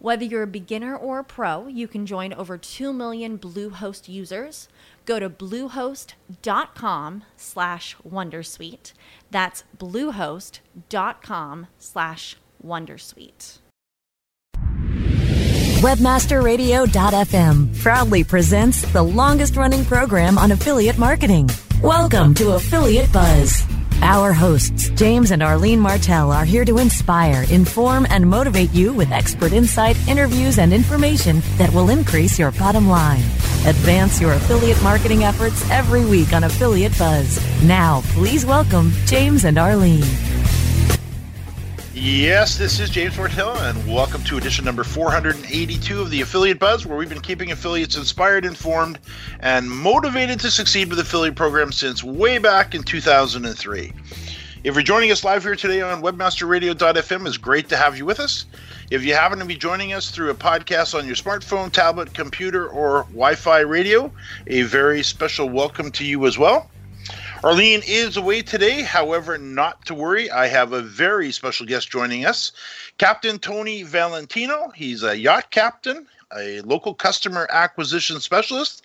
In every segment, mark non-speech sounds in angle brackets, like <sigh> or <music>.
Whether you're a beginner or a pro, you can join over 2 million Bluehost users. Go to bluehost.com slash wondersuite. That's bluehost.com slash wondersuite. Webmasterradio.fm proudly presents the longest running program on affiliate marketing. Welcome to Affiliate Buzz. Our hosts, James and Arlene Martell, are here to inspire, inform, and motivate you with expert insight, interviews, and information that will increase your bottom line. Advance your affiliate marketing efforts every week on Affiliate Buzz. Now, please welcome James and Arlene. Yes, this is James Martell, and welcome to edition number 482 of the Affiliate Buzz, where we've been keeping affiliates inspired, informed, and motivated to succeed with affiliate programs since way back in 2003. If you're joining us live here today on webmasterradio.fm, it's great to have you with us. If you happen to be joining us through a podcast on your smartphone, tablet, computer, or Wi Fi radio, a very special welcome to you as well. Arlene is away today. However, not to worry. I have a very special guest joining us Captain Tony Valentino. He's a yacht captain, a local customer acquisition specialist,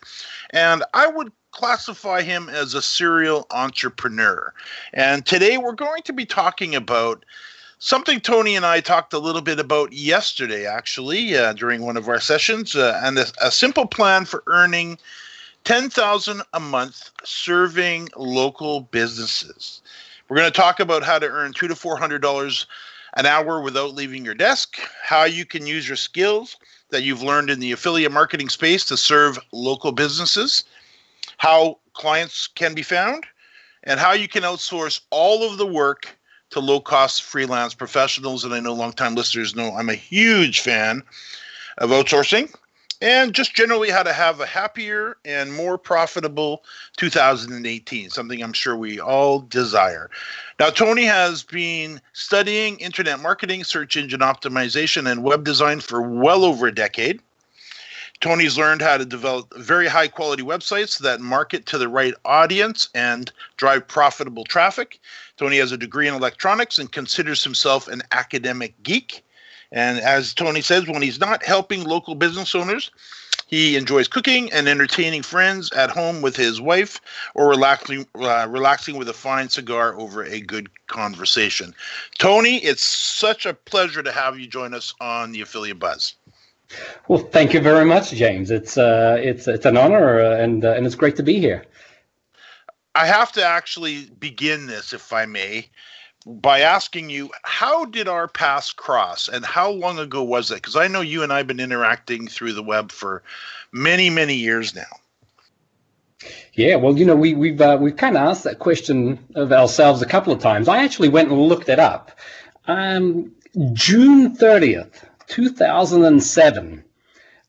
and I would classify him as a serial entrepreneur. And today we're going to be talking about something Tony and I talked a little bit about yesterday, actually, uh, during one of our sessions, uh, and a, a simple plan for earning 10,000 a month serving local businesses. We're going to talk about how to earn 2 to 400 dollars an hour without leaving your desk, how you can use your skills that you've learned in the affiliate marketing space to serve local businesses, how clients can be found, and how you can outsource all of the work to low cost freelance professionals. And I know longtime listeners know I'm a huge fan of outsourcing and just generally how to have a happier and more profitable 2018, something I'm sure we all desire. Now, Tony has been studying internet marketing, search engine optimization, and web design for well over a decade. Tony's learned how to develop very high quality websites that market to the right audience and drive profitable traffic. Tony has a degree in electronics and considers himself an academic geek. And as Tony says, when he's not helping local business owners, he enjoys cooking and entertaining friends at home with his wife or relaxing uh, relaxing with a fine cigar over a good conversation. Tony, it's such a pleasure to have you join us on the Affiliate Buzz. Well, thank you very much, James. It's uh, it's it's an honor uh, and uh, and it's great to be here. I have to actually begin this, if I may, by asking you how did our paths cross and how long ago was it because i know you and i've been interacting through the web for many many years now. Yeah well you know we, we've uh, we've kind of asked that question of ourselves a couple of times. I actually went and looked it up. Um, june 30th 2007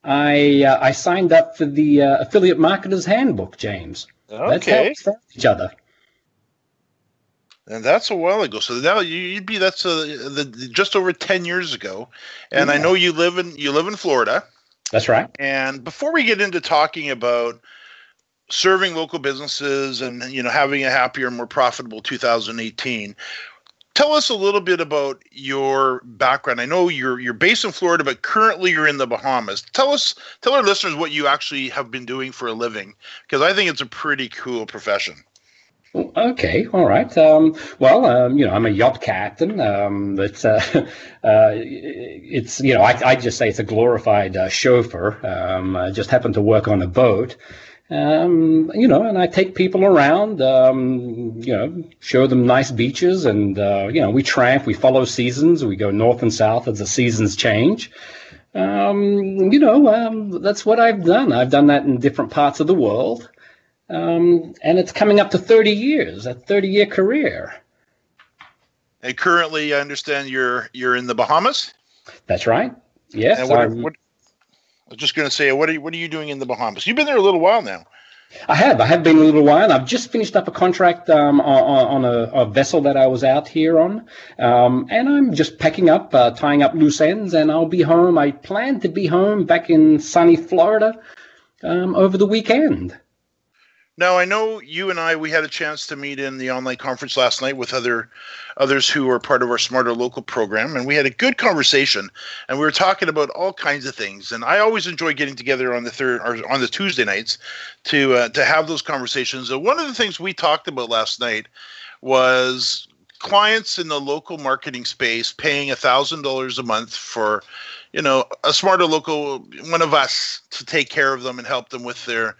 i uh, i signed up for the uh, affiliate marketers handbook james. Okay. that's how we found each other and that's a while ago. So now you'd be that's uh, a, the, just over ten years ago. And yeah. I know you live in you live in Florida. That's right. And before we get into talking about serving local businesses and you know having a happier, more profitable 2018, tell us a little bit about your background. I know you're you're based in Florida, but currently you're in the Bahamas. Tell us, tell our listeners what you actually have been doing for a living, because I think it's a pretty cool profession. Okay, all right. Um, well, um, you know, I'm a yacht captain. Um, but uh, <laughs> uh, it's you know, I, I just say it's a glorified uh, chauffeur. Um, I just happen to work on a boat, Um, you know, and I take people around, um, you know, show them nice beaches, and uh, you know, we tramp, we follow seasons, we go north and south as the seasons change. You know, that's what I've done. I've done that in different parts of the world, um, and it's coming up to 30 years, a 30-year career. And currently, I understand you're you're in the Bahamas. That's right. Yes. What, what, I was just going to say, what are you, what are you doing in the Bahamas? You've been there a little while now. I have. I have been a little while. I've just finished up a contract um, on, on a, a, vessel that I was out here on, um, and I'm just packing up, uh, tying up loose ends, and I'll be home. I plan to be home back in sunny Florida um, over the weekend. Now I know you and I we had a chance to meet in the online conference last night with other others who are part of our Smarter Local program, and we had a good conversation, and we were talking about all kinds of things. And I always enjoy getting together on the third or on the Tuesday nights to uh, to have those conversations. And one of the things we talked about last night was clients in the local marketing space paying a thousand dollars a month for you know a smarter local one of us to take care of them and help them with their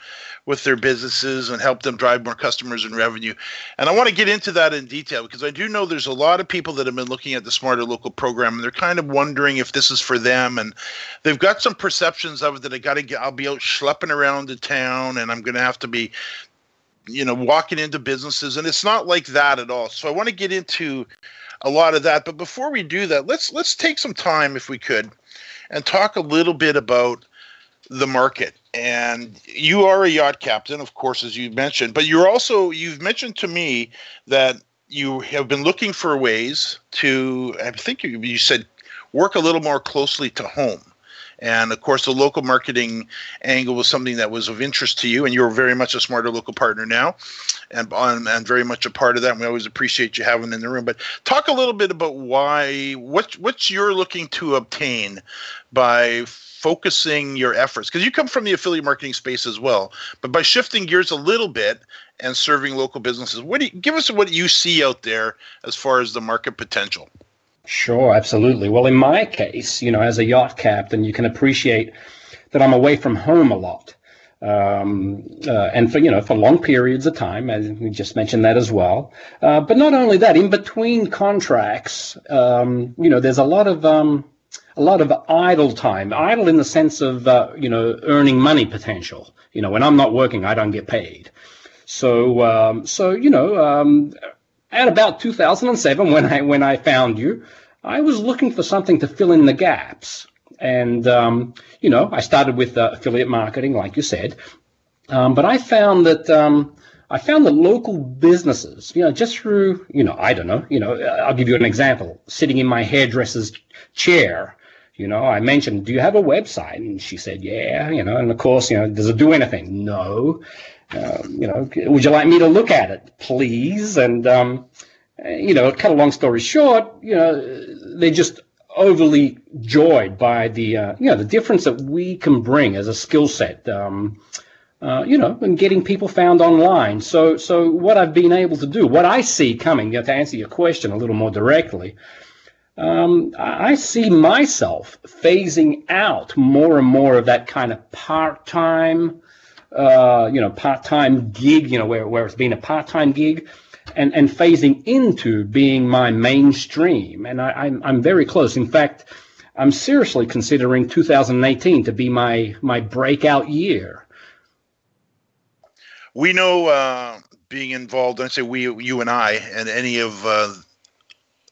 with their businesses and help them drive more customers and revenue. And i want to get into that in detail because i do know there's a lot of people that have been looking at the smarter local program and they're kind of wondering if this is for them. And they've got some perceptions of it that i got to get i'll be out schlepping around the town and i'm to have to be you know walking into businesses. And it's not like that at all. So i want to get into a lot of that but before we do that let's let's take some time if we could and talk a little bit about the market. And you are a yacht captain, of course, as you mentioned, but you're also, you've mentioned to me that you have been looking for ways to, I think you, you said, work a little more closely to home. And of course, the local marketing angle was something that was of interest to you, and you're very much a smarter local partner now, and um, and very much a part of that. And we always appreciate you having in the room. But talk a little bit about why what what you're looking to obtain by focusing your efforts because you come from the affiliate marketing space as well but by shifting gears a little bit and serving local businesses what do you give us what you see out there as far as the market potential Sure, absolutely. Well, in my case, you know, as a yacht captain, you can appreciate that I'm away from home a lot. Um, uh, and for you know for long periods of time, as we just mentioned that as well. Uh, but not only that, in between contracts, um, you know, there's a lot of um, a lot of idle time. Idle in the sense of uh, you know earning money potential. You know, when I'm not working, I don't get paid. So um, so you know um, at about 2007, when I when I found you, I was looking for something to fill in the gaps, and um, you know, I started with uh, affiliate marketing, like you said, um, but I found that. Um, I found that local businesses, you know, just through, you know, I don't know, you know, I'll give you an example. Sitting in my hairdresser's chair, you know, I mentioned, do you have a website? And she said, yeah, you know, and of course, you know, does it do anything? No. Um, you know, would you like me to look at it, please? And, um, you know, cut a long story short, you know, they're just overly joyed by the, uh, you know, the difference that we can bring as a skill set. Um, uh, you know, and getting people found online. So, so what I've been able to do, what I see coming, you know, to answer your question a little more directly, um, I see myself phasing out more and more of that kind of part-time, uh, you know, part-time gig, you know, where, where it's been a part-time gig and, and phasing into being my mainstream. And I, I'm, I'm very close. In fact, I'm seriously considering 2018 to be my, my breakout year. We know, uh, being involved, I say we, you and I, and any of, uh,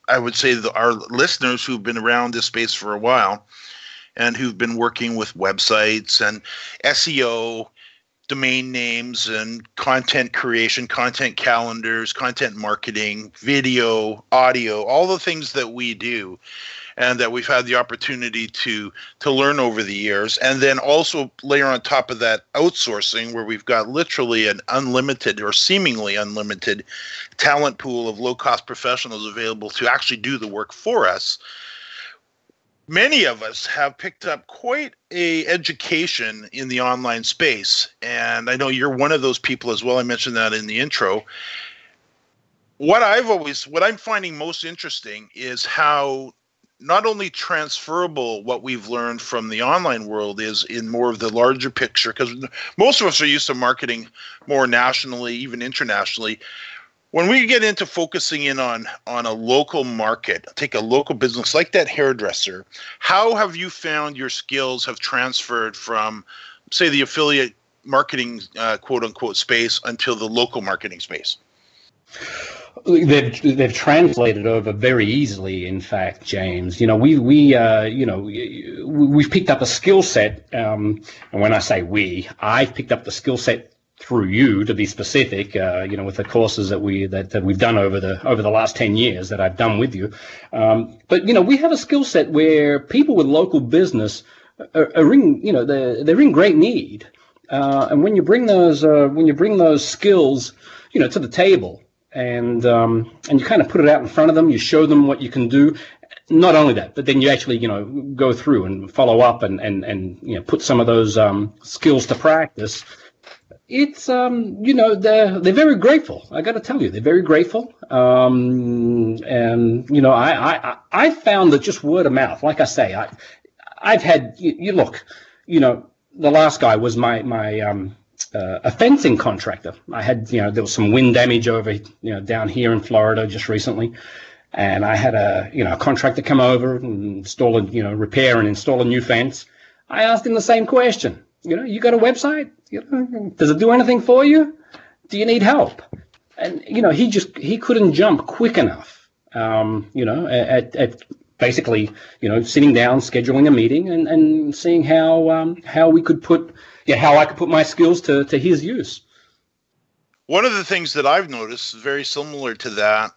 I would say the, our listeners who've been around this space for a while and who've been working with websites and SEO domain names and content creation, content calendars, content marketing, video, audio, all the things that we do and that we've had the opportunity to to learn over the years. And then also layer on top of that outsourcing where we've got literally an unlimited or seemingly unlimited talent pool of low cost professionals available to actually do the work for us many of us have picked up quite a education in the online space. And i know you're one of those people as well. I mentioned that in the intro. What i've always what i'm finding most interesting is how not only transferable what we've learned from the online world is in more of the larger picture because most of us are used to marketing more nationally even internationally when we get into focusing in on on a local market take a local business like that hairdresser how have you found your skills have transferred from say the affiliate marketing uh, quote unquote space until the local marketing space they've they've translated over very easily. In fact, James, you know, we we uh, you know we've picked up a skill set, um, and when I say we, I've picked up the skill set through you to be specific. Uh, you know, with the courses that we that, that we've done over the over the last ten years that I've done with you. Um, but you know, we have a skill set where people with local business are, are in you know they're they're in great need. Uh, and when you bring those uh, when you bring those skills, you know, to the table, and um, and you kind of put it out in front of them. You show them what you can do. Not only that, but then you actually you know go through and follow up and and and you know put some of those um, skills to practice. It's um, you know they're they're very grateful. I got to tell you, they're very grateful. Um, and you know I, I I found that just word of mouth. Like I say, I I've had you, you look, you know the last guy was my my um, uh, a fencing contractor. I had, you know, there was some wind damage over, you know, down here in Florida just recently, and I had a, you know, a contractor come over and install a, you know, repair and install a new fence. I asked him the same question. You know, you got a website? You know, does it do anything for you? Do you need help? And you know, he just he couldn't jump quick enough. Um, you know, at, at basically, you know, sitting down, scheduling a meeting, and, and seeing how um, how we could put yeah, how I could put my skills to, to his use. One of the things that I've noticed very similar to that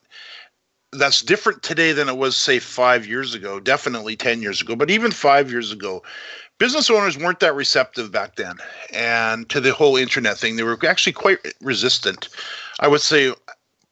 that's different today than it was say 5 years ago, definitely 10 years ago, but even 5 years ago, business owners weren't that receptive back then and to the whole internet thing. They were actually quite resistant. I would say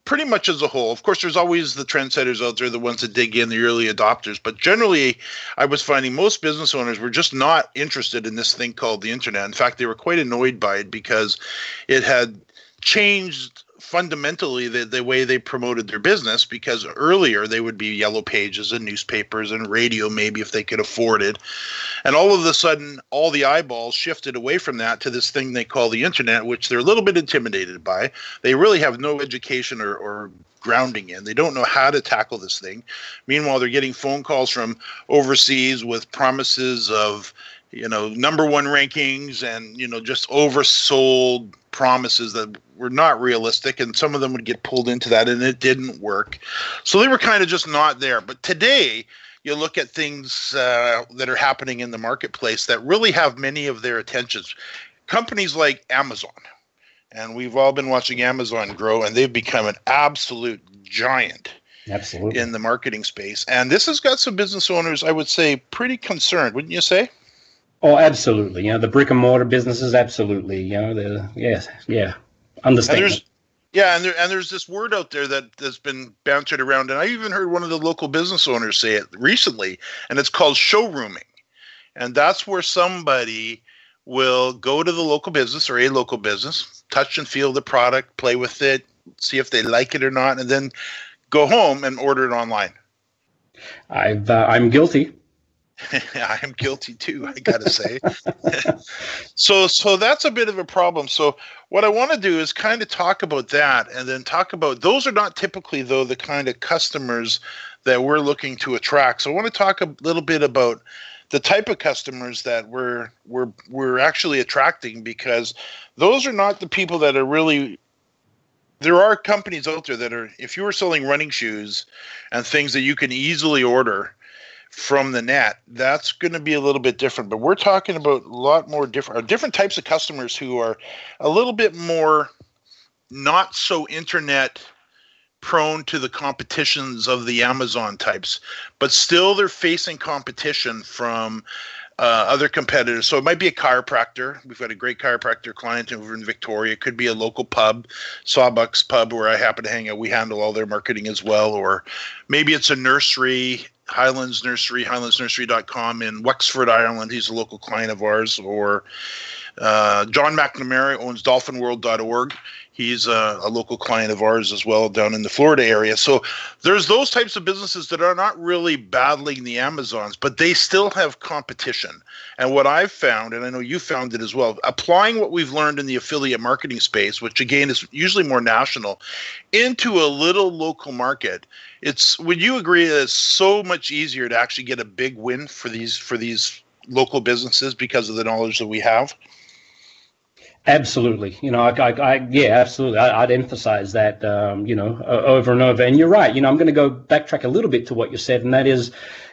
pretty much as a whole. Of course, there's always the trendsetters out there, the ones that dig in, the early adopters. But generally, I was finding most business owners were just not interested in this thing called the internet. In fact, they were quite annoyed by it because it had changed fundamentally the, the way they promoted their business because earlier they would be yellow pages and newspapers and radio maybe if they could afford it and all of a sudden all the eyeballs shifted away from that to this thing they call the internet which they're a little bit intimidated by they really have no education or, or grounding in. They don't know how to tackle this thing. Meanwhile, they're getting phone calls from overseas with promises of, you know, number one rankings and, you know, just oversold promises that were not realistic. And some of them would get pulled into that and it didn't work. So they were kind of just not there. But today, you look at things uh, that are happening in the marketplace that really have many of their attentions. Companies like Amazon, and we've all been watching Amazon grow, and they've become an absolute giant. Absolutely. In the marketing space. And this has got some business owners, I would say, pretty concerned, wouldn't you say? Oh, absolutely. You know, the brick and mortar businesses, absolutely. You know, the yes, yeah, understand. Yeah, and there and there's this word out there that has been bantered around, and I even heard one of the local business owners say it recently, and it's called showrooming, and that's where somebody will go to the local business or a local business, touch and feel the product, play with it, see if they like it or not, and then go home and order it online. I've uh, I'm guilty. <laughs> I am guilty too. I gotta say. <laughs> so so that's a bit of a problem. So what I want to do is kind of talk about that, and then talk about those are not typically though the kind of customers that we're looking to attract. So I want to talk a little bit about the type of customers that we're we're we're actually attracting because those are not the people that are really there are companies out there that are if you are selling running shoes and things that you can easily order from the net that's going to be a little bit different but we're talking about a lot more different different types of customers who are a little bit more not so internet prone to the competitions of the Amazon types, but still they're facing competition from uh, other competitors. So it might be a chiropractor. We've got a great chiropractor client over in Victoria. It could be a local pub, Sawbucks Pub, where I happen to hang out. We handle all their marketing as well. Or maybe it's a nursery, Highlands Nursery, highlandsnursery.com in Wexford, Ireland. He's a local client of ours. Or Uh, John McNamara owns dolphinworld.org. He's a, a, local client of ours as well down in the Florida area. So there's those types of businesses that are not really battling the Amazons, but they still have competition. And what I've found, and I know you found it as well, applying what we've learned in the affiliate marketing space, which again is usually more national, into a little local market, it's would you agree that it's so much easier to actually get a big win for these for these local businesses because of the knowledge that we have? Absolutely, you know, I, I, I yeah, absolutely. I, would emphasize that, um, you know, over and over. And you're right. You know, I'm going to go backtrack a little bit to what you said, and that is,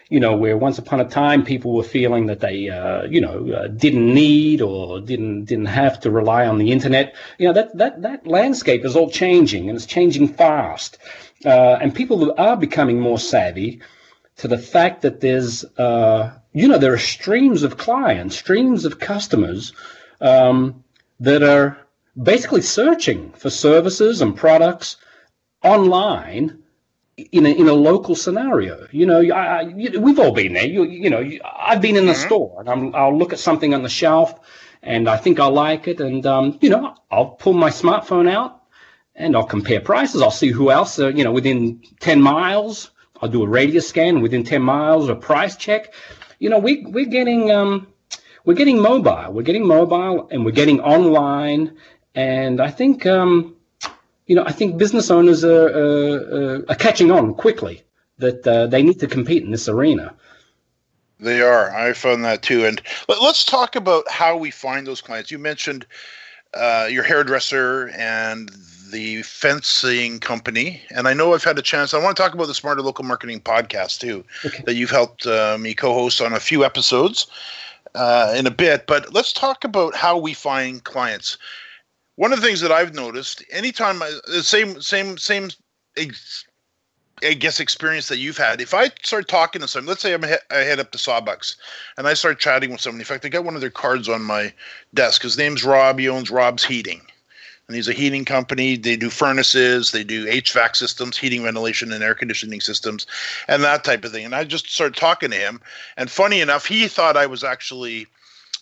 you know, where once upon a time people were feeling that they, uh, you know, uh, didn't need or didn't didn't have to rely on the internet. You know, that that that landscape is all changing, and it's changing fast. Uh, and people are becoming more savvy to the fact that there's, uh, you know, there are streams of clients, streams of customers. Um, that are basically searching for services and products online in a, in a local scenario. You know, I, I, we've all been there. You, you know, I've been in the mm-hmm. store and i will look at something on the shelf and I think I like it. And, um, you know, I'll pull my smartphone out and I'll compare prices. I'll see who else, uh, you know, within 10 miles. I'll do a radius scan within 10 miles, a price check. You know, we, we're getting, um, we're getting mobile. We're getting mobile and we're getting online. And I think, um, you know, I think business owners are, uh, are catching on quickly that uh, they need to compete in this arena. They are. I found that too. And let, us talk about how we find those clients. You mentioned uh, your hairdresser and the fencing company. And I know I've had a chance. I want to talk about the Smarter Local Marketing podcast too, okay. that you've helped uh, me co host on a few episodes uh, in a bit, but let's talk about how we find clients. One of the things that I've noticed, anytime I, the same same same, I guess experience that you've had. If I start talking to someone, let's say I'm he- I head up to Sawbucks and I start chatting with somebody. In fact, I got one of their cards on my desk. His name's Rob. He owns Rob's Heating and he's a heating company. They do furnaces, they do HVAC systems, heating, ventilation, and air conditioning systems, and that type of thing. And I just started talking to him, and funny enough, he thought I was actually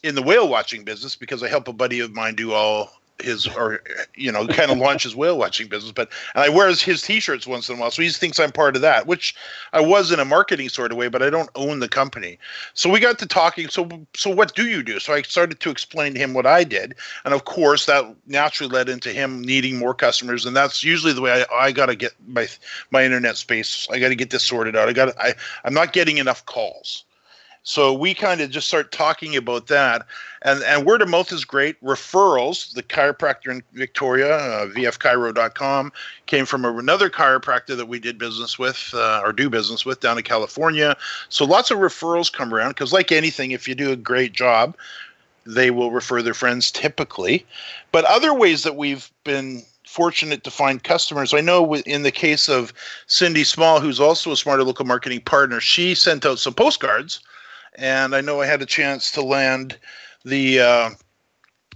in the whale watching business because I help a buddy of mine do all his or you know kind of launch his whale watching business but and i wear his t-shirts once in a while so he thinks i'm part of that which i was in a marketing sort of way but i don't own the company. So we got to talking so so what do you do? So i started to explain to him what i did and of course that naturally led into him needing more customers and that's usually the way i, I got to get my my internet space i got to get this sorted out. I got i i'm not getting enough calls so we kind of just start talking about that, and and word of mouth is great. Referrals, the chiropractor in Victoria, uh, vfchiro.com, came from another chiropractor that we did business with uh, or do business with down in California. So lots of referrals come around because, like anything, if you do a great job, they will refer their friends typically. But other ways that we've been fortunate to find customers. I know in the case of Cindy Small, who's also a Smarter Local Marketing partner, she sent out some postcards and I know I had a chance to land the uh,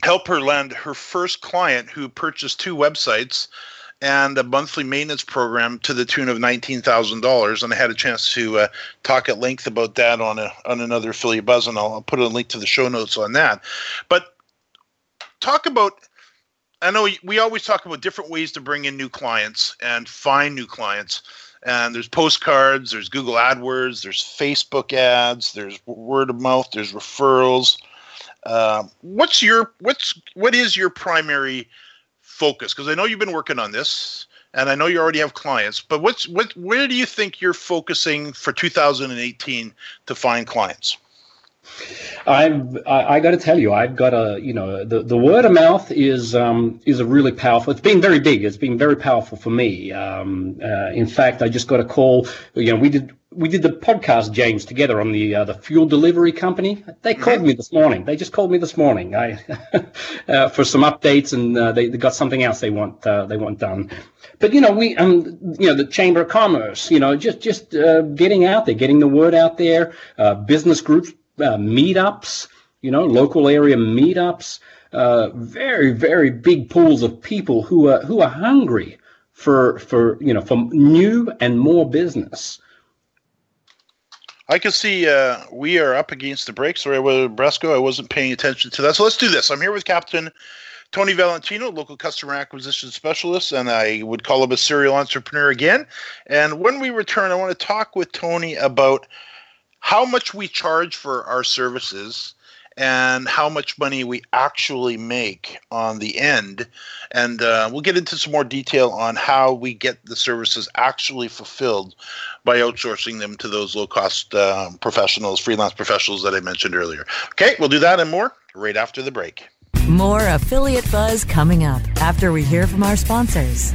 help her land her first client who purchased two websites and a monthly maintenance program to the tune of nineteen thousand dollars. And I had a chance to uh, talk at length about that on a on another affiliate buzz, and I'll, I'll put a link to the show notes on that. But talk about. I know we always talk about different ways to bring in new clients and find new clients and there's postcards, there's Google AdWords, there's Facebook ads, there's word of mouth, there's referrals. Uh, what's your what's what is your primary focus? Because I know you've been working on this, and I know you already have clients. But what's what where do you think you're focusing for 2018 to find clients? I've I, I got to tell you, I've got a you know the, the word of mouth is um, is a really powerful. It's been very big. It's been very powerful for me. Um, uh, in fact, I just got a call. You know, we did we did the podcast James together on the uh, the fuel delivery company. They called mm-hmm. me this morning. They just called me this morning. I <laughs> uh, for some updates and uh, they, they got something else they want uh, they want done. But you know we um you know the Chamber of Commerce. You know just just uh, getting out there, getting the word out there. Uh, business groups uh, meetups, you know, local area meetups, uh, very, very big pools of people who are who are hungry for for you know for new and more business. I can see uh, we are up against the break. Sorry, Bresco, I wasn't paying attention to that. So let's do this. I'm here with Captain Tony Valentino, local customer acquisition specialist, and I would call him a serial entrepreneur again. And when we return, I want to talk with Tony about how much we charge for our services and how much money we actually make on the end. And uh, we'll get into some more detail on how we get the services actually fulfilled by outsourcing them to those low cost uh, professionals, freelance professionals that I mentioned earlier. Okay, we'll do that and more right after the break. More affiliate buzz coming up after we hear from our sponsors.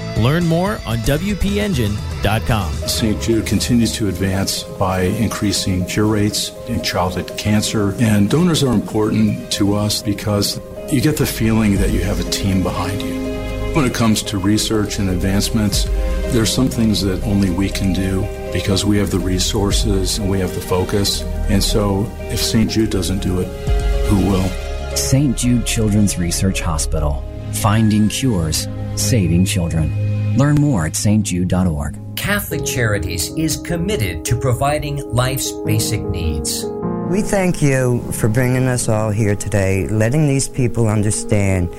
Learn more on WPEngine.com. St. Jude continues to advance by increasing cure rates in childhood cancer, and donors are important to us because you get the feeling that you have a team behind you. When it comes to research and advancements, there are some things that only we can do because we have the resources and we have the focus. And so if St. Jude doesn't do it, who will? St. Jude Children's Research Hospital. Finding cures, saving children. Learn more at stjude.org. Catholic Charities is committed to providing life's basic needs. We thank you for bringing us all here today, letting these people understand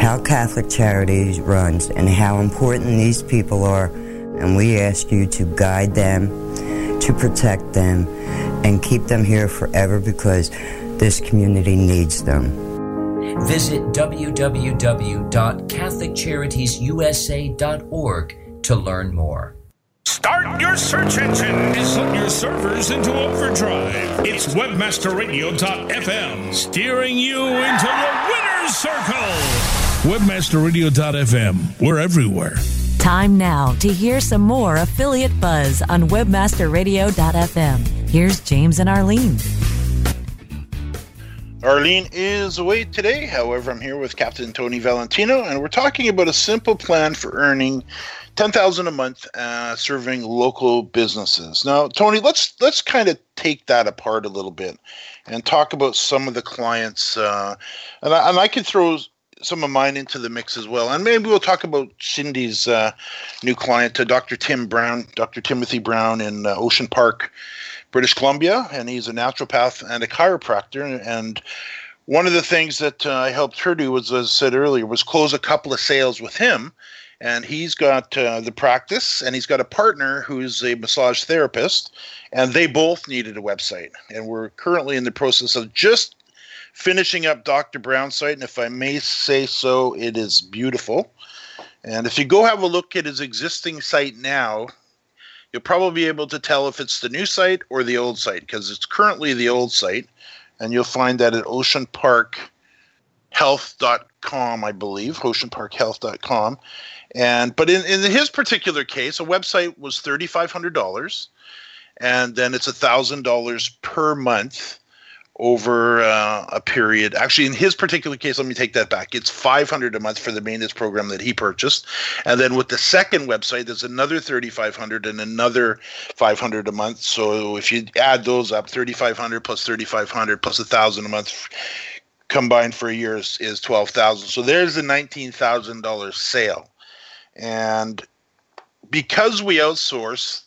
how Catholic Charities runs and how important these people are. And we ask you to guide them, to protect them, and keep them here forever because this community needs them. Visit www.catholiccharitiesusa.org to learn more. Start your search engine and put your servers into overdrive. It's webmasterradio.fm steering you into the winner's circle. Webmasterradio.fm. We're everywhere. Time now to hear some more affiliate buzz on webmasterradio.fm. Here's James and Arlene. Arlene is away today. However, I'm here with Captain Tony Valentino, and we're talking about a simple plan for earning ten thousand a month, uh, serving local businesses. Now, Tony, let's let's kind of take that apart a little bit and talk about some of the clients, uh, and I, and I could throw some of mine into the mix as well, and maybe we'll talk about Cindy's uh, new client, uh, Dr. Tim Brown, Dr. Timothy Brown in uh, Ocean Park British Columbia, and he's a naturopath and a chiropractor. And one of the things that uh, I helped her do was, as I said earlier, was close a couple of sales with him. And he's got uh, the practice, and he's got a partner who's a massage therapist, and they both needed a website. And we're currently in the process of just finishing up Dr. Brown's site, and if I may say so, it is beautiful. And if you go have a look at his existing site now, you'll probably be able to tell if it's the new site or the old site because it's currently the old site. And you'll find that at oceanparkhealth.com, I believe, oceanparkhealth.com. And but in, in his particular case, a website was $3,500 and then it's $1,000 per month over uh, a period. Actually, in his particular case, let me take that back. It's 500 a month for the maintenance program that he purchased, and then with the second website, there's another 3,500 and another 500 a month. So if you add those up, 3,500 plus 3,500 plus a thousand a month combined for a year is, is 12,000. So there's a $19,000 sale, and because we outsource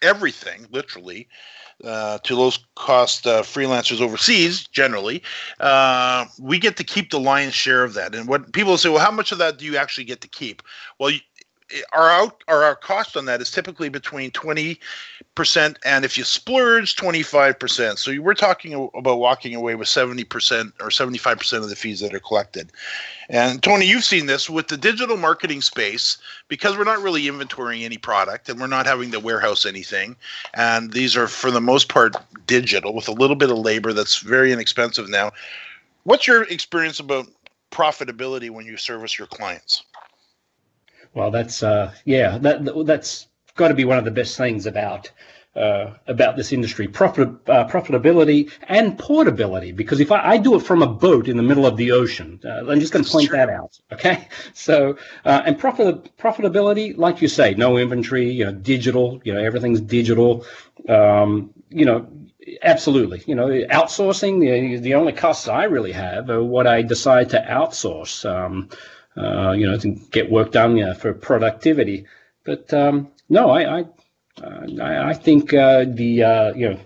everything, literally uh, to low cost uh, freelancers overseas generally, uh, we get to keep the lion's share of that. And what people say, well, how much of that do you actually get to keep? Well, our out or our cost on that is typically between 20% and if you splurge 25% so we're talking about walking away with 70% or 75% of the fees that are collected. And tony you've seen this with the digital marketing space because we're not really inventorying any product and we're not having to warehouse anything and these are for the most part digital with a little bit of labor that's very inexpensive now. What's your experience about profitability when you service your clients well, that's uh, yeah, that that's got to be one of the best things about uh, about this industry. Profit, uh, profitability and portability because if I, I, do it from a boat in the middle of the ocean uh, i'm just going to point that out okay? <laughs> So uh, and profit, profitability like you say no inventory you know digital you know everything's digital. Um, you know absolutely you know outsourcing the, the only costs i really have are what i decide to outsource. Um, uh, you know to get work done you know, for productivity but um, no I, I uh, I, I, think uh, the uh, you know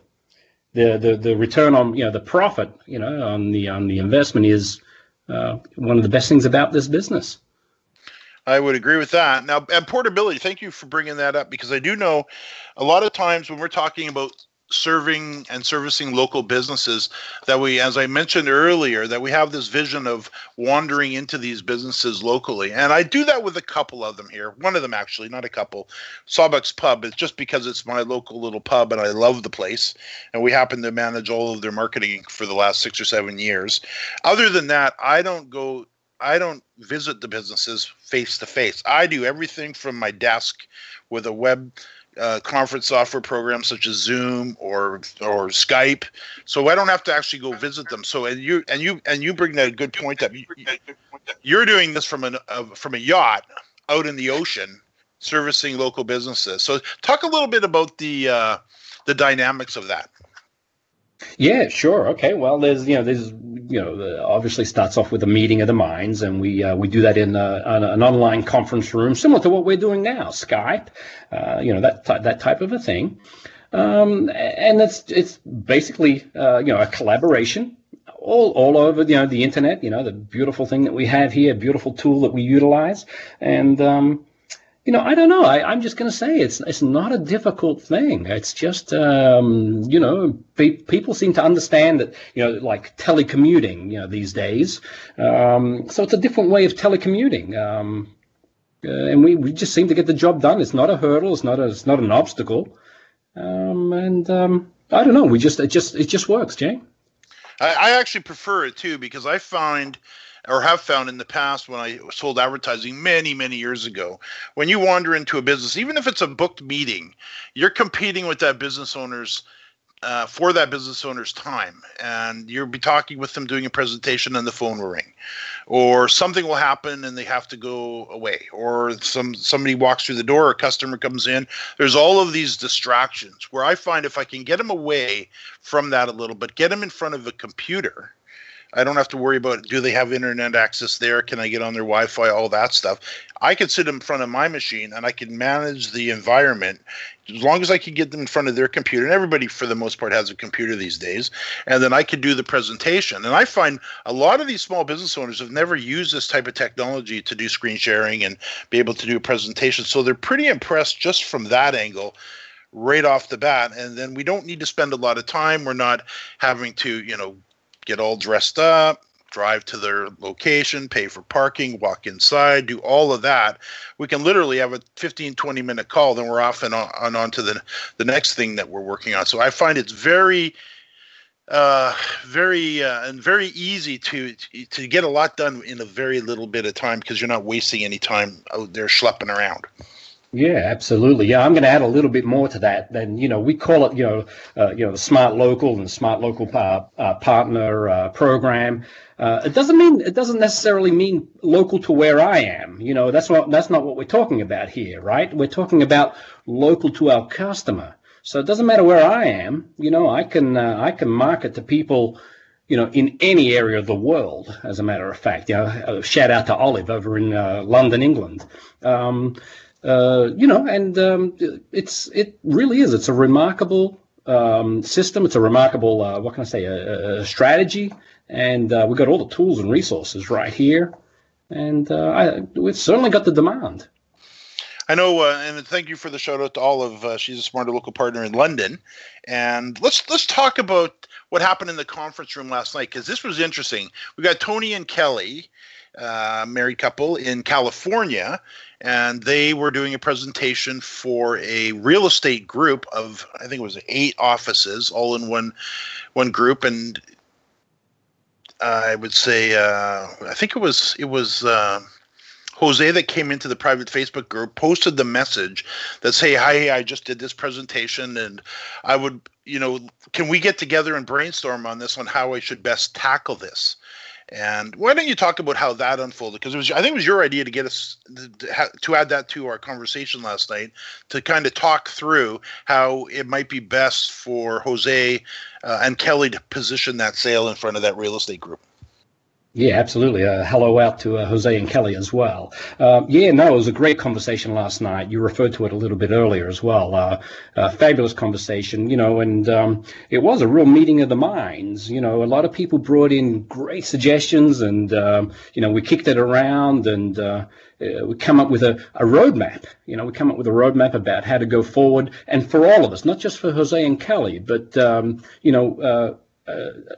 the, the the return on you know the profit you know on the on the investment is one of the best things about this business. I would agree with that. Now, and portability. Thank you for bringing that up because I do know a lot of times when we're talking about serving and servicing local businesses that we as i mentioned earlier that we have this vision of wandering into these businesses locally. And i do that with a couple of them here. One of them actually not a couple. Sawbuck's pub. Is just because it's my local little pub and i love the place. And we happen to manage all of their marketing for the last six or seven years. Other than that i don't go i don't visit the businesses face to face. I do everything from my desk with a web uh, conference software programs such as Zoom or or Skype, so I don't have to actually go visit them. So and you and you and you bring that good point up. You're doing this from an uh, from a yacht out in the ocean, servicing local businesses. So talk a little bit about the uh, the dynamics of that. Yeah, sure. Okay. Well, there's you know there's you know obviously starts off with a meeting of the minds, and we uh, we do that in a, an online conference room, similar to what we're doing now, Skype, uh, you know that that type of a thing, um, and it's it's basically uh, you know a collaboration all, all over you know the internet you know the beautiful thing that we have here beautiful tool that we utilize. And um, you know, I don't know. I, am just going to say it's it's not a difficult thing. It's just, um, you know, pe- people seem to understand that, you know, like telecommuting, you know, these days. Um, so it's a different way of telecommuting. Um, uh, and we, we just seem to get the job done. It's not a hurdle. It's not a, it's not an obstacle. Um, and um, I don't know. We just it just it just works, Jay. I, I actually prefer it too because I find or have found in the past when I sold advertising many, many years ago. When you wander into a business, even if it's a booked meeting, you're competing with that business owner's uh, for that business owner's time, and you'll be talking with them doing a presentation, and the phone will ring, or something will happen and they have to go away, or some somebody walks through the door, a customer comes in. There's all of these distractions where I find if I can get them away from that a little bit, get them in front of a computer I don't have to worry about do they have internet access there? Can I get on their Wi Fi? All that stuff. I can sit in front of my machine and I can manage the environment as long as I can get them in front of their computer. And everybody, for the most part, has a computer these days. And then I can do the presentation. And I find a lot of these small business owners have never used this type of technology to do screen sharing and be able to do a presentation. So they're pretty impressed just from that angle right off the bat and then we don't need to spend a lot of time we're not having to you know get all dressed up, drive to their location, pay for parking, walk inside, do all of that. We can literally have a 15, 20 minute call, then we're off and on, and on to the, the next thing that we're working on. So I find it's very, uh, very uh, and very easy to to get a lot done in a very little bit of time because you're not wasting any time out there schlepping around. Yeah, absolutely. Yeah, I'm going to add a little bit more to that. Then you know, we call it you know, uh, you know, the smart local and smart local uh, uh, partner uh, program. Uh, it doesn't mean it doesn't necessarily mean local to where I am. You know, that's not that's not what we're talking about here, right? We're talking about local to our customer. So it doesn't matter where I am. You know, I can uh, I can market to people you know, in any area of the world, as a matter of fact. You know, shout out to Olive over in uh, London, England. Um, uh, you know, and um, it's it really is. It's a remarkable um, system. It's a remarkable uh, what can I say? A, a strategy, and uh, we've got all the tools and resources right here, and uh, I, we've certainly got the demand. I know, uh, and thank you for the shout out to Olive. Uh, she's a smarter local partner in London, and let's let's talk about what happened in the conference room last night because this was interesting. We got Tony and Kelly, uh, married couple in California, and they were doing a presentation for a real estate group of I think it was eight offices, all in one one group, and I would say uh, I think it was it was uh, Jose that came into the private Facebook group posted the message that say, "Hi, I just did this presentation, and I would, you know, can we get together and brainstorm on this on how I should best tackle this?" And why don't you talk about how that unfolded? Because it was, I think, it was your idea to get us to, add that to our conversation last night to kind of talk through how it might be best for Jose uh, and Kelly to position that sale in front of that real estate group. Yeah, absolutely. Uh, hello out to uh, Jose and Kelly as well. Um, yeah, no, it was a great conversation last night. You referred to it a little bit earlier as well. Uh, fabulous conversation, you know, and um, it was a real meeting of the minds. You know, a lot of people brought in great suggestions, and um, you know, we kicked it around, and uh, uh, we come up with a, a roadmap. You know, we come up with a roadmap about how to go forward, and for all of us, not just for Jose and Kelly, but um, you know uh, uh,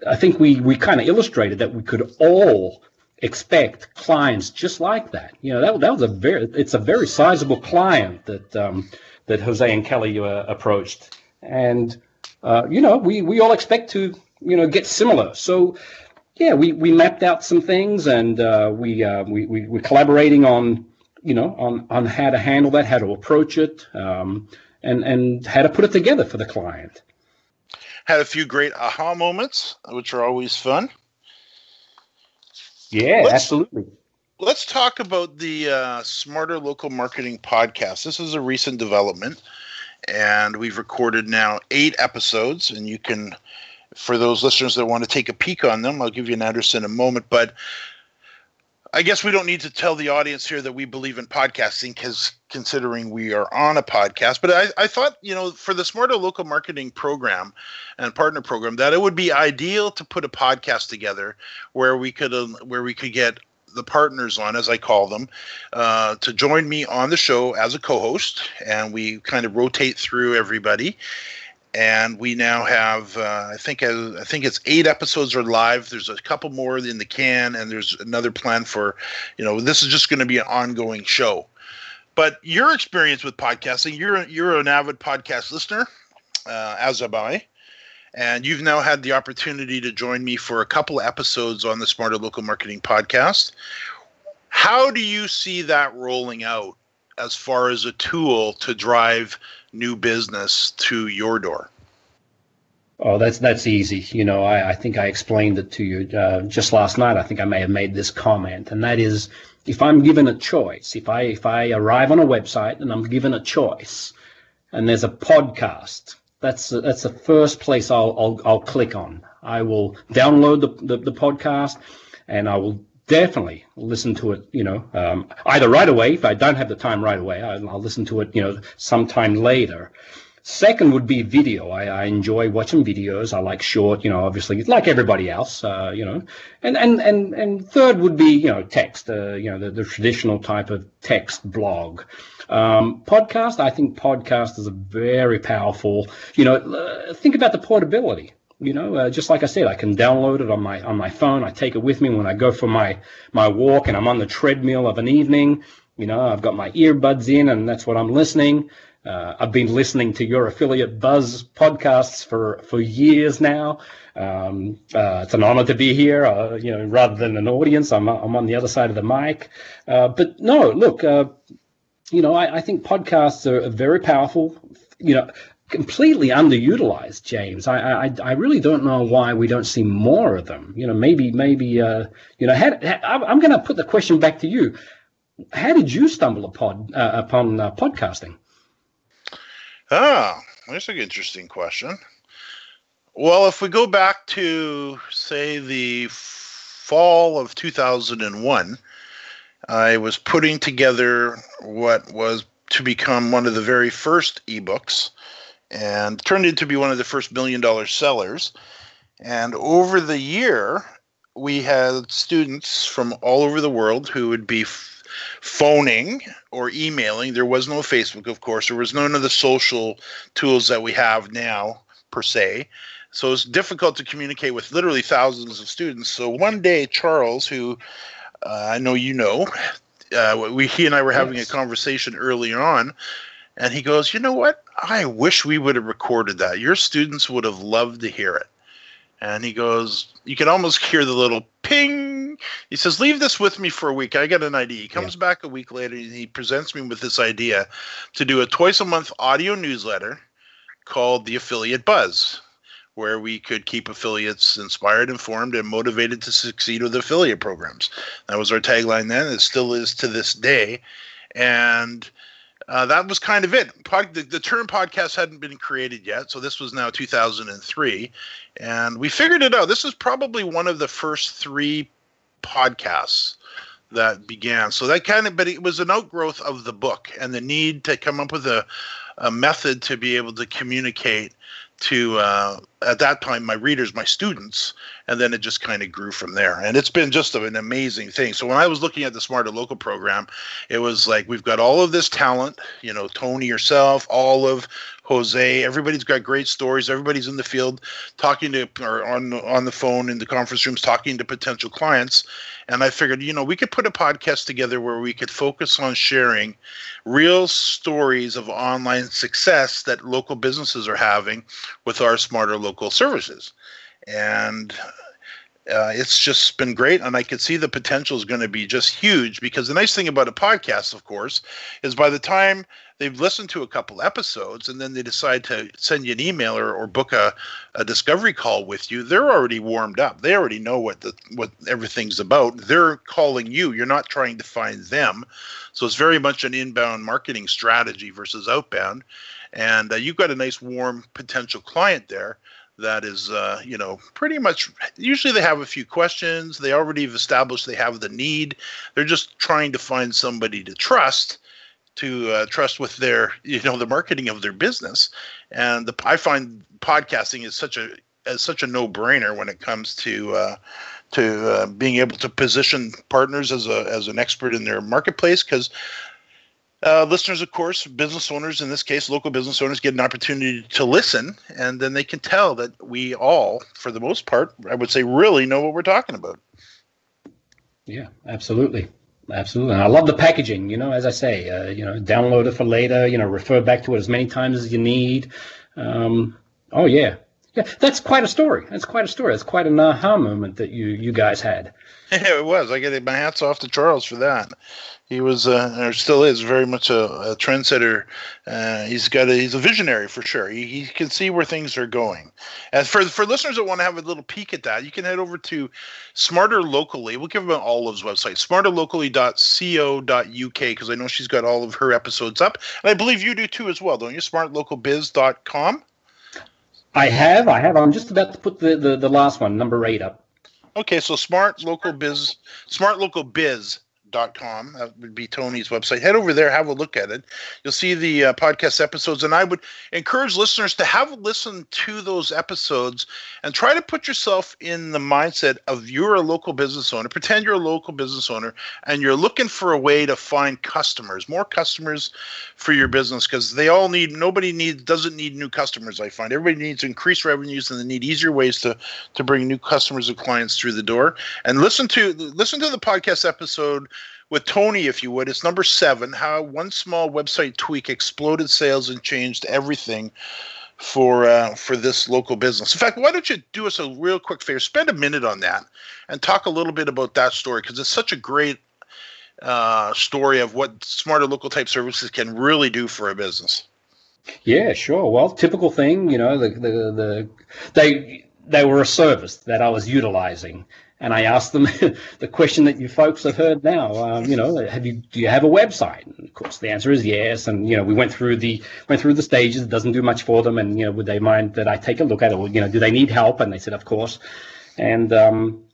I think we we kind of illustrated that we could all expect clients just like that. You know, that that was a very it's a very sizable client that um, that Jose and Kelly uh, approached, and uh, you know, we we all expect to you know get similar. So. Yeah, we, we mapped out some things, and uh, we, uh, we we we're collaborating on you know on on how to handle that, how to approach it, um, and and how to put it together for the client had a few great aha moments, which are always fun. Yeah, let's, absolutely. Let's talk about the uh, Smarter Local Marketing podcast. This is a recent development, and we've recorded now eight episodes. And you can, for those listeners that want to take a peek on them, I'll give you an address in a moment. But I guess we don't need to tell the audience here that we believe in podcasting because considering we are on a podcast. But I, I thought, you know, for the Smarter Local Marketing program and partner program, that it would be ideal to put a podcast together where we could uh, where we could get the partners on, as I call them, uh, to join me on the show as a co-host, and we kind of rotate through everybody and we now have uh, I think uh, I think it's eight episodes are live. There's a couple more in the can, and there's another plan for, you know, this is just going to be an ongoing show. But your experience with podcasting, you're you're an avid podcast listener, uh, as am I, and you've now had the opportunity to join me for a couple episodes on the Smarter Local Marketing podcast. How do you see that rolling out as far as a tool to drive new business to your door? Oh, that's that's easy. You know, I, I think I explained it to you uh, just last night. I think I may have made this comment, and that is, if I'm given a choice, if I if I arrive on a website and I'm given a choice, and there's a podcast, that's that's the first place I'll I'll, I'll click on. I will download the, the, the podcast, and I will definitely listen to it, you know, um, either right away. If I don't have the time right away, I'll, I'll, listen to it, you know, sometime later. Second would be video. I, I, enjoy watching videos. I like short, you know, obviously, like everybody else, uh, you know. And, and, and, and third would be, you know, text, uh, you know, the, the traditional type of text blog. Um, podcast, I think podcast is a very powerful, you know, uh, think about the portability you know, uh, just like I said, I can download it on my on my phone. I take it with me when I go for my my walk, and I'm on the treadmill of an evening. You know, I've got my earbuds in, and that's what I'm listening. Uh, I've been listening to your affiliate Buzz podcasts for for years now. Um, uh, it's an honor to be here. Uh, you know, rather than an audience, I'm I'm on the other side of the mic. Uh, but no, look, uh, you know, I, I think podcasts are very powerful. You know, completely underutilized, James. I, I I really don't know why we don't see more of them. You know, maybe maybe uh, you know. Had, had, I'm going to put the question back to you. How did you stumble upon uh, upon uh, podcasting? Ah, that's an interesting question. Well, if we go back to say the fall of 2001, I was putting together what was to become one of the very first ebooks and turned into be one of the first million dollar sellers. And over the year, we had students from all over the world who would be f- phoning or emailing. There was no Facebook, of course. There was none of the social tools that we have now, per se. So it's difficult to communicate with literally thousands of students. So one day, Charles, who uh, I know you know, uh, we he and I were having yes. a conversation early on, and he goes, "You know what? I wish we would have recorded that. Your students would have loved to hear it. And he goes, You can almost hear the little ping He says, "Leave this with me for a week. I got an idea." He comes yeah. back a week later and he presents me with this idea to do a twice a month audio newsletter called the Affiliate Buzz, where we could keep affiliates inspired, informed, and motivated to succeed with affiliate programs. That was our tagline then. It still is to this day, and uh, that was kind of it. Pod, the, the, term podcast hadn't been created yet, so this was now 2003, and we figured it out. This is probably one of the first three podcasts that began. So that kind of, but it was an outgrowth of the book and the need to come up with a, a method to be able to communicate to uh, at that time my readers my students and then it just kind of grew from there and it's been just an amazing thing so when i was looking at the smarter local program it was like we've got all of this talent you know tony yourself olive Jose. Everybody's got great stories. Everybody's in the field talking to or on on the phone in the conference rooms talking to potential clients. And I figured, you know, we could put a podcast together where we could focus on sharing real stories of online success that local businesses are having with our smarter local services. And uh, it's just been great, and I could see the potential is going to be just huge. Because the nice thing about a podcast, of course, is by the time they've listened to a couple episodes and then they decide to send you an email or, or book a, a discovery call with you, they're already warmed up. They already know what the what everything's about. They're calling you. You're not trying to find them. So it's very much an inbound marketing strategy versus outbound. And uh, you've got a nice warm potential client there that is uh, you know pretty much usually they have a few questions. They already have established they have the need. They're just trying to find somebody to trust to uh, trust with their you know the marketing of their business. And the, i find podcasting is such a as such a no-brainer when it comes to uh, to uh, being able to position partners as a as an expert in their marketplace because uh, listeners, of course, business owners, in this case, local business owners, get an opportunity to listen, and then they can tell that we all, for the most part, I would say, really know what we're talking about. Yeah, absolutely. Absolutely. And I love the packaging, you know, as I say, uh, you know, download it for later, you know, refer back to it as many times as you need. Um, oh, yeah. Yeah, that's quite a story. That's quite a story. That's quite an aha moment that you you guys had. Yeah, <laughs> it was. I get my hats off to Charles for that he was uh, or still is very much a, a trendsetter. Uh, he's got a, he's a visionary for sure. He, he can see where things are going. And for for listeners that want to have a little peek at that, you can head over to Smarter Locally. We'll give them an Olive's website, smarterlocally.co.uk, because I know she's got all of her episodes up, and I believe you do too as well, don't you? Smartlocalbiz.com. I have, I have. I'm just about to put the, the, the last one, number eight, up. Okay, so Smart Local Biz, Smart Local Biz dot com. That would be Tony's website. Head over there, have a look at it. You'll see the uh, podcast episodes, and I would encourage listeners to have a listen to those episodes and try to put yourself in the mindset of you're a local business owner. Pretend you're a local business owner, and you're looking for a way to find customers, more customers for your business, because they all need. Nobody needs doesn't need new customers. I find everybody needs increased revenues, and they need easier ways to to bring new customers and clients through the door. And listen to listen to the podcast episode with Tony, if you would. It's number seven how one small website tweak exploded sales and changed everything for uh, for this local business. In fact, why don't you do us a real quick favor? Spend a minute on that and talk a little bit about that story because it's such a great uh, story of what smarter local type services can really do for a business. Yeah, sure. Well, typical thing, you know, the the, the they they were a service that I was utilizing and I asked them <laughs> the question that you folks have heard now. Um, you know, have you do you have a website? And of course, the answer is yes. And you know, we went through the went through the stages. It doesn't do much for them. And you know, would they mind that I take a look at it? Or, you know, do they need help? And they said, of course. And um,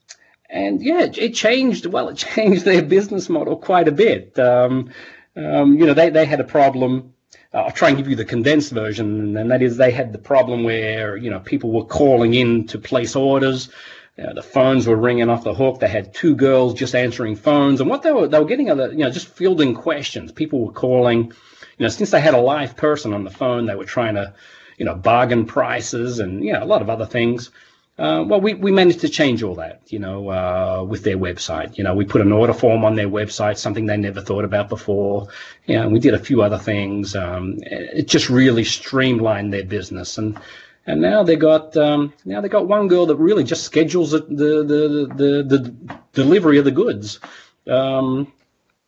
and yeah, it, changed. Well, it <laughs> changed their business model quite a bit. Um, um, you know, they they had a problem. I'll try and give you the condensed version, and that is they had the problem where you know people were calling in to place orders you know, the phones were ringing off the hook. They had two girls just answering phones, and what they were they were getting other you know just fielding questions. People were calling, you know, since they had a live person on the phone, they were trying to, you know, bargain prices and you know a lot of other things. Uh, well, we, we managed to change all that, you know, uh, with their website. You know, we put an order form on their website, something they never thought about before. You know, we did a few other things. Um, it just really streamlined their business. And and now they got um, now they got one girl that really just schedules the the the, the, the delivery of the goods. Um,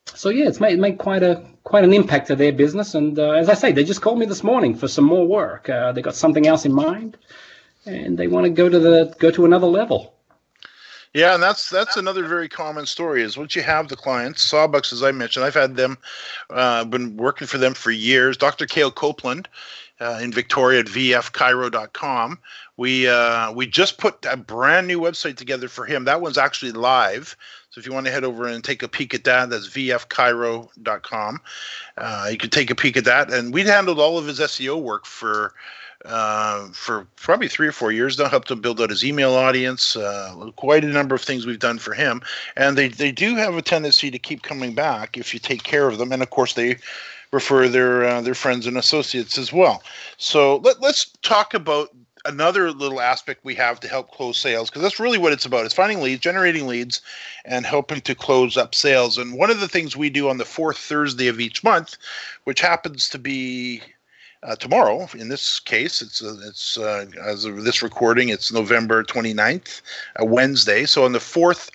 so yeah, it's made made quite a quite an impact to their business. And uh, as I say, they just called me this morning for some more work. Uh, they got something else in mind, and they want to go to the go to another level. Yeah, and that's that's another very common story. Is once you have the clients, Sawbucks, as I mentioned, I've had them, uh, been working for them for years. Dr. Kale Copeland uh, in Victoria at vfchiro.com. We uh, we just put a brand new website together for him. That one's actually live. So if you want to head over and take a peek at that, that's vfchiro.com. Uh, you can take a peek at that. And we handled all of his SEO work for uh, for probably three or four years now. Helped him build out his email audience. Uh, quite a number of things we've done for him, and they they do have a tendency to keep coming back if you take care of them. And of course, they refer their uh, their friends and associates as well. So let, let's talk about another little aspect we have to help close sales because that's really what it's about. It's finding leads generating leads and helping to close up sales. And one of the things we do on the fourth thursday of each month which happens to be uh, tomorrow in this case it's uh, it's uh, as of this recording it's november 29th a wednesday. So on the fourth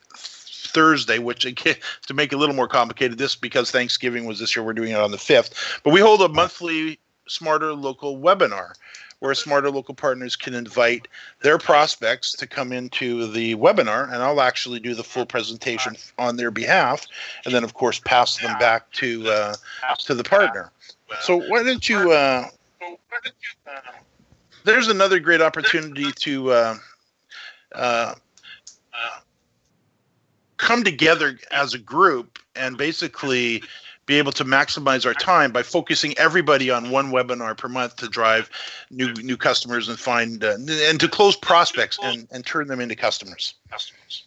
Thursday, which again, <laughs> to make it a little more complicated, this because Thanksgiving was this year, we're doing it on the 5th. But we hold a monthly Smarter Local webinar where smarter local partners can invite their prospects to come into the webinar and I'll actually do the full presentation on their behalf and then of course pass them back to uh, to the partner. So why don't you uh, there's another great opportunity to uh, uh, come together as a group and basically be able to maximize our time by focusing everybody on one webinar per month to drive new new customers and find uh, and to close prospects and, and turn them into customers. customers.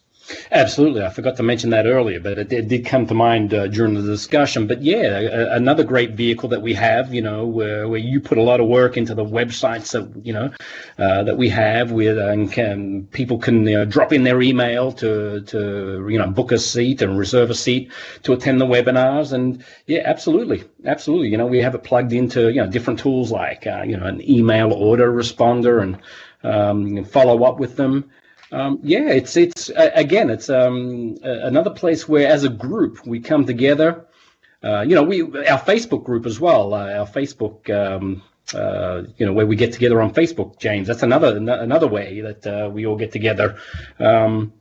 Absolutely. I forgot to mention that earlier, but it, it did come to mind uh, during the discussion. But yeah, a, another great vehicle that we have, you know, where, where you put a lot of work into the websites that, you know, uh, that we have with, uh, and can, people can you know, drop in their email to, to, you know, book a seat and reserve a seat to attend the webinars. And yeah, absolutely. Absolutely. You know, we have it plugged into, you know, different tools like, uh, you know, an email autoresponder and um, follow up with them. Um, yeah, it's it's uh, again, it's um, another place where, as a group, we come together. Uh, you know, we our Facebook group as well. Uh, our Facebook, um, uh, you know, where we get together on Facebook, James. That's another another way that uh, we all get together. Um,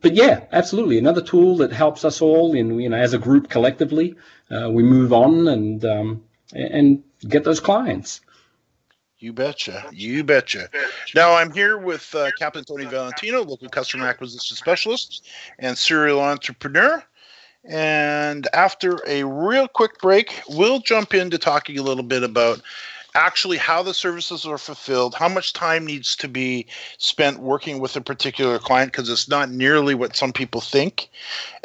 but yeah, absolutely, another tool that helps us all in you know as a group collectively. Uh, we move on and um, and get those clients. You betcha. You betcha. Now I'm here with uh, Captain Tony Valentino, local customer acquisition specialist and serial entrepreneur. And after a real quick break, we'll jump into talking a little bit about actually how the services are fulfilled, how much time needs to be spent working with a particular client because it's not nearly what some people think,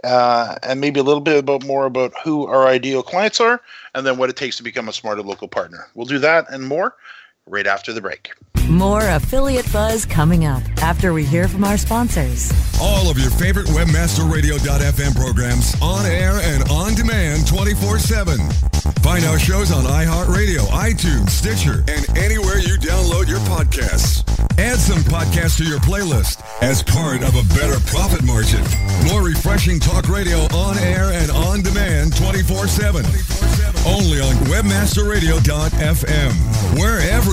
uh, and maybe a little bit about more about who our ideal clients are, and then what it takes to become a smarter local partner. We'll do that and more right after the break. More affiliate buzz coming up after we hear from our sponsors. All of your favorite webmasterradio.fm programs on air and on demand 24 7. Find our shows on iHeartRadio, iTunes, Stitcher, and anywhere you download your podcasts. Add some podcasts to your playlist as part of a better profit margin. More refreshing talk radio on air and on demand 24 7. Only on webmasterradio.fm. We're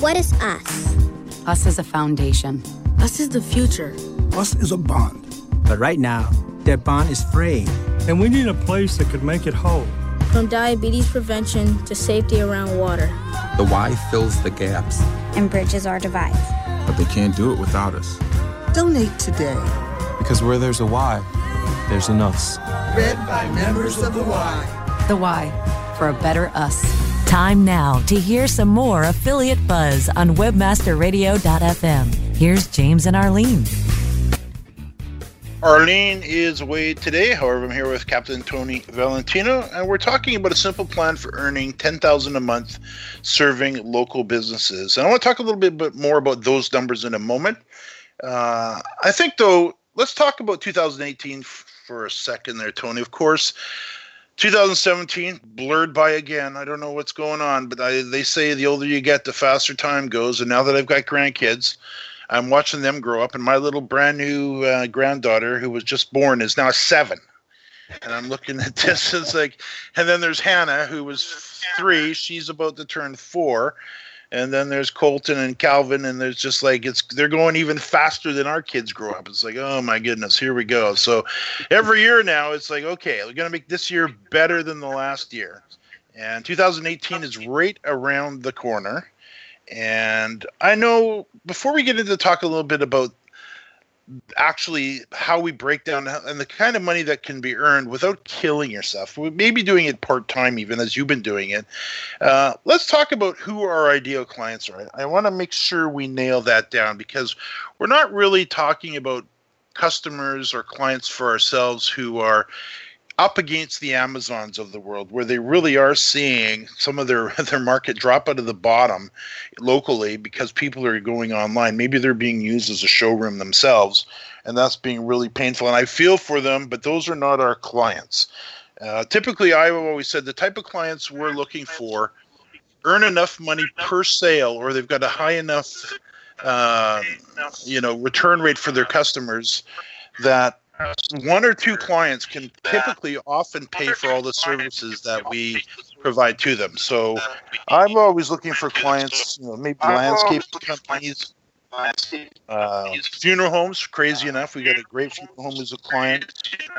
What is us? Us is a foundation. Us is the future. Us is a bond. But right now, that bond is fraying. And we need a place that could make it whole. From diabetes prevention to safety around water. The why fills the gaps. And bridges our divides. But they can't do it without us. Donate today. Because where there's a why, there's an us. Read by members of the Y. The Y for a better us. Time now to hear some more affiliate buzz on webmasterradio.fm. Here's James and Arlene. Arlene is away today. However, I'm here with Captain Tony Valentino, and we're talking about a simple plan for earning ten thousand a month, serving local businesses. And I want to talk a little bit more about those numbers in a moment. Uh, I think, though, let's talk about 2018 for a second there, Tony. Of course, 2017 blurred by again. I don't know what's going on, but I, they say the older you get, the faster time goes. And now that I've got grandkids, I'm watching them grow up, and my little brand new uh, granddaughter, who was just born, is now seven. And I'm looking at <laughs> this, it's like, and then there's Hannah, who was three. She's about to turn four. And then there's Colton and Calvin, and there's just like it's they're going even faster than our kids grow up. It's like, oh my goodness, here we go. So every year now, it's like, okay, we're gonna make this year better than the last year. And 2018 is right around the corner. And I know before we get into talk a little bit about actually how we break down and the kind of money that can be earned without killing yourself, maybe doing it part time, even as you've been doing it. Uh, let's talk about who our ideal clients are. I want to make sure we nail that down because we're not really talking about customers or clients for ourselves who are up against the Amazons of the world, where they really are seeing some of their <laughs> their market drop out of the bottom locally because people are going online. Maybe they're being used as a showroom themselves, and that's being really painful. And I feel for them, but those are not our clients. Uh, typically, I've always said the type of clients we're looking for earn enough money per sale, or they've got a high enough, uh, you know, return rate for their customers that one or two clients can typically often pay for all the services that we provide to them. So I'm always looking for clients, you know, maybe landscape companies, uh, funeral homes. Crazy enough, we got a great funeral home as a client.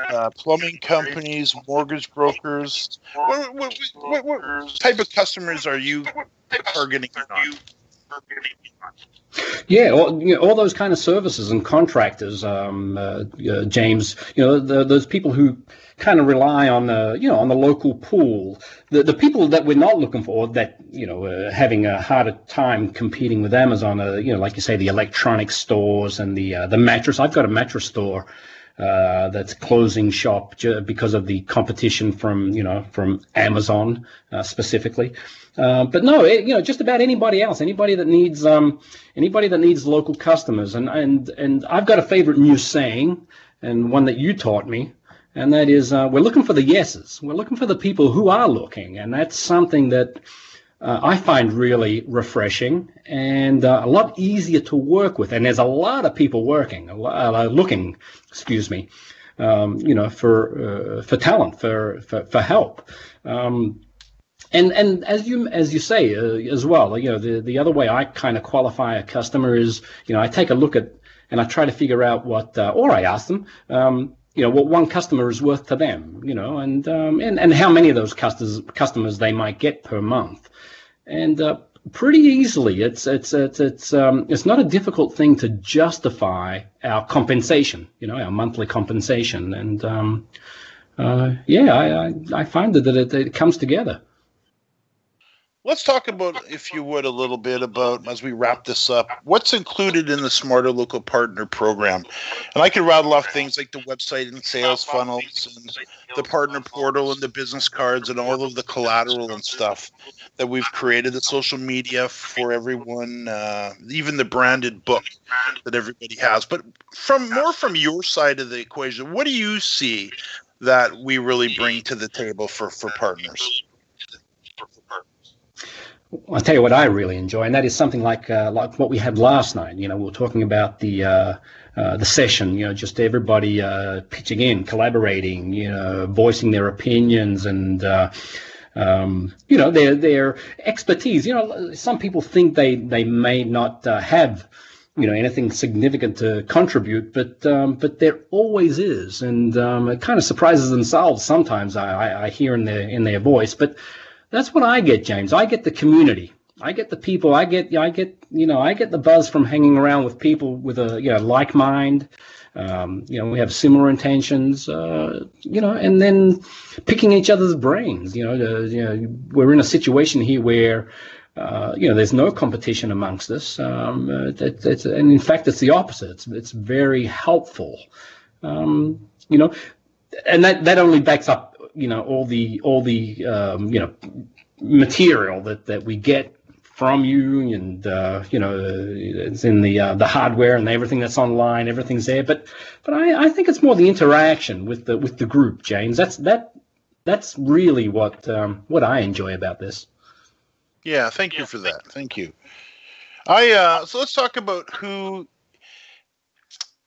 Uh, plumbing companies, mortgage brokers. What, what, what, what, type of customers are you targeting? Yeah, all, you know, all those kind of services and contractors, um, uh, uh, James. You know, the, those people who kind of rely on the, you know, on the local pool. The the people that we're not looking for, that you know, uh, having a harder time competing with Amazon. You know, like you say, the electronic stores and the uh, the mattress. I've got a mattress store. Uh, that's closing shop because of the competition from you know from Amazon uh, specifically. Uh, but no, it, you know, just about anybody else, anybody that needs um, anybody that needs local customers, and and and I've got a favorite new saying, and one that you taught me, and that is uh, we're looking for the yeses. We're looking for the people who are looking, and that's something that. Uh, I find really refreshing and uh, a lot easier to work with. And there's a lot of people working, lot, looking, excuse me, um, you know, for for talent, for for, for help. Um, and and as you as you say uh, as well, you know, the the other way I kind of qualify a customer is, you know, I take a look at and I try to figure out what, uh, or I ask them, um, you know, what one customer is worth to them, you know, and um, and and how many of those customers customers they might get per month, and uh, pretty easily, it's it's it's it's um, it's not a difficult thing to justify our compensation, you know, our monthly compensation, and um, uh, yeah, I, I I find that it, it comes together. Let's talk about, if you would, a little bit about as we wrap this up. What's included in the Smarter Local Partner Program? And I can rattle off things like the website and sales funnels, and the partner portal, and the business cards, and all of the collateral and stuff that we've created. The social media for everyone, uh, even the branded book that everybody has. But from more from your side of the equation, what do you see that we really bring to the table for for partners? I'll tell you what I really enjoy, and that is something like uh, like what we had last night. You know, we were talking about the uh, uh, the session. You know, just everybody uh, pitching in, collaborating, you know, voicing their opinions and. Um, you know their their expertise. You know, some people think they they may not uh, have you know anything significant to contribute, but um, but there always is, and um, it kind of surprises themselves sometimes. I, I, I hear in their in their voice, but that's what I get, James. I get the community. I get the people. I get I get you know I get the buzz from hanging around with people with a you know like mind, Um, you know, we have similar intentions. Uh, you know, and then picking each other's brains. You know, you know, we're in a situation here where. Uh, you know, there's no competition amongst us. Um, uh, that, that's, and in fact, it's the opposite. It's, it's very helpful. Um, you know, and that, that only backs up, you know, all the all the um, you know material that, that we get from you and uh, you know it's in the uh, the hardware and everything that's online everything's there. But but I, I think it's more the interaction with the with the group James. That's that that's really what um, what I enjoy about this. Yeah thank you for that. Thank you. I uh, so let's talk about who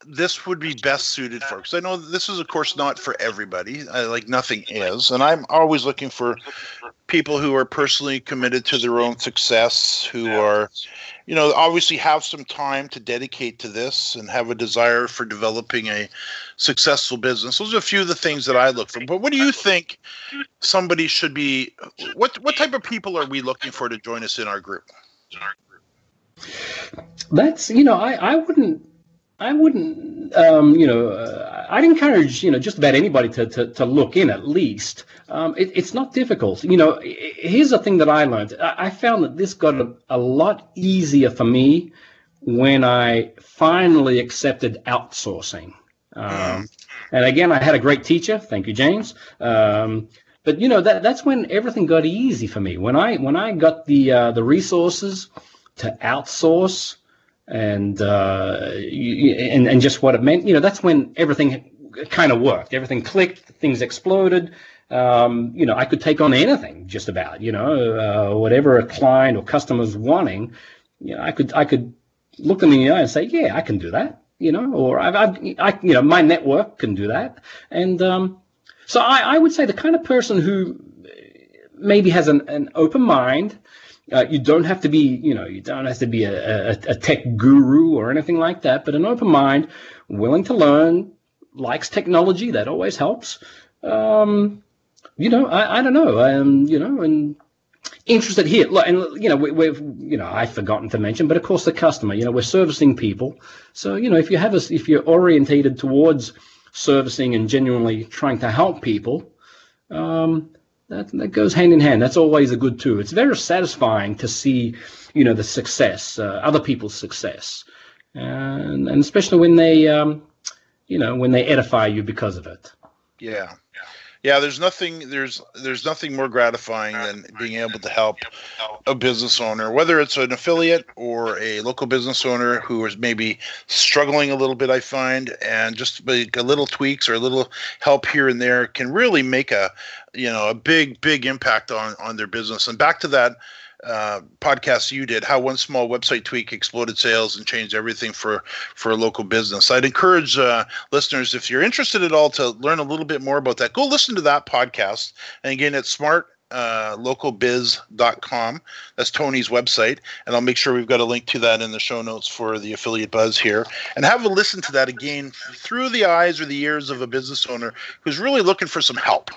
this would be best suited for because I know this is of course not for everybody I, like nothing is and I'm always looking for people who are personally committed to their own success who are you know obviously have some time to dedicate to this and have a desire for developing a successful business. Those are a few of the things that I look for but what do you think somebody should be what what type of people are we looking for to join us in our group? That's you know I I wouldn't I wouldn't, um, you know, uh, I'd encourage, you know, just about anybody to, to, to look in at least. Um, it, it's not difficult. You know, here's the thing that I learned. I, I found that this got a, a, lot easier for me when I finally accepted outsourcing. Um, and again, I had a great teacher. Thank you, James. Um, but you know that that's when everything got easy for me. When I when I got the uh, the resources to outsource and uh, and and just what it meant. You know, that's when everything kind of worked. Everything clicked. Things exploded. Um, you know, I could take on anything just about. You know, uh, whatever a client or customer's wanting. You know, I could I could look them in the eye and say, yeah, I can do that. You know, or I've, I've I you know my network can do that. And um, so I, I would say the kind of person who maybe has an, an open mind uh, you don't have to be, you know, you don't have to be a, a, a, tech guru or anything like that, but an open mind, willing to learn, likes technology, that always helps. Um, you know, I, I don't know, um, you know, and interested here. And, you know, we, have you know, I've forgotten to mention, but of course the customer, you know, we're servicing people. So, you know, if you have a, if you're orientated towards servicing and genuinely trying to help people, um, that, that goes hand in hand. That's always a good too. It's very satisfying to see, you know, the success, uh, other people's success, and and especially when they, um, you know, when they edify you because of it. Yeah, yeah. There's nothing. There's there's nothing more gratifying than being able to help a business owner, whether it's an affiliate or a local business owner who is maybe struggling a little bit. I find, and just like a little tweaks or a little help here and there can really make a you know a big big impact on on their business and back to that uh, podcast you did how one small website tweak exploded sales and changed everything for for a local business i'd encourage uh, listeners if you're interested at all to learn a little bit more about that go listen to that podcast and again it's smart uh, localbiz.com. That's Tony's website. And I'll make sure we've got a link to that in the show notes for the affiliate buzz here. And have a listen to that again through the eyes or the ears of a business owner who's really looking for some help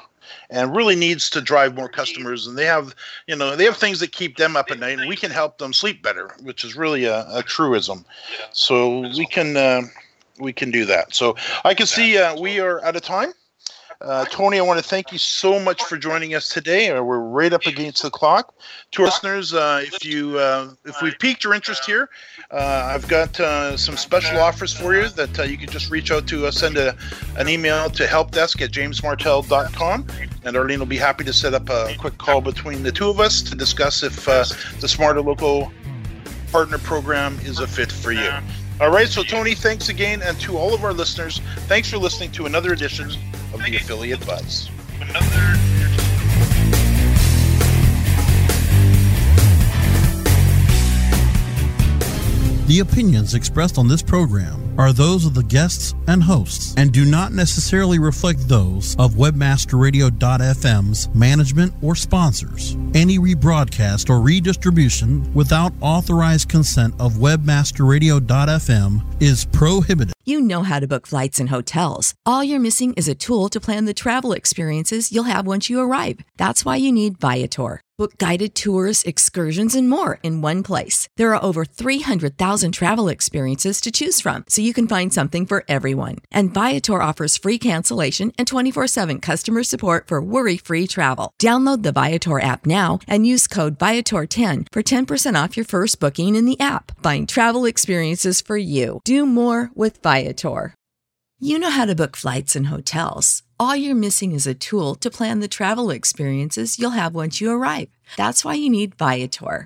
and really needs to drive more customers. And they have, you know, they have things that keep them up at night, and we can help them sleep better, which is really a, a truism. So we can uh, we can do that. So I can see uh, we are out of time. Uh, Tony, I want to thank you so much for joining us today. Uh, we're right up against the clock. To our listeners, uh, if you uh, if we've piqued your interest here, uh, I've got uh, some special offers for you that you can just reach out to us, send a, an email to helpdesk at jamesmartell.com, and Arlene will be happy to set up a quick call between the two of us to discuss if the Smarter Local Partner Program is a fit for you. All right, so Tony, thanks again, and to all of our listeners, thanks for listening to another edition of the Affiliate Buzz. The opinions expressed on this program are those of the guests and hosts and do not necessarily reflect those of webmasterradio.fm's management or sponsors. Any rebroadcast or redistribution without authorized consent of webmasterradio.fm is prohibited. You know how to book flights and hotels. All you're missing is a tool to plan the travel experiences you'll have once you arrive. That's why you need Viator. Book guided tours, excursions, and more in one place. There are over 300,000 travel experiences to choose from, so you can find something for everyone. And Viator offers free cancellation and 24 7 customer support for worry free travel. Download the Viator app now and use code Viator10 for 10% off your first booking in the app. Find travel experiences for you. Do more with Viator. You know how to book flights and hotels. All you're missing is a tool to plan the travel experiences you'll have once you arrive. That's why you need Viator.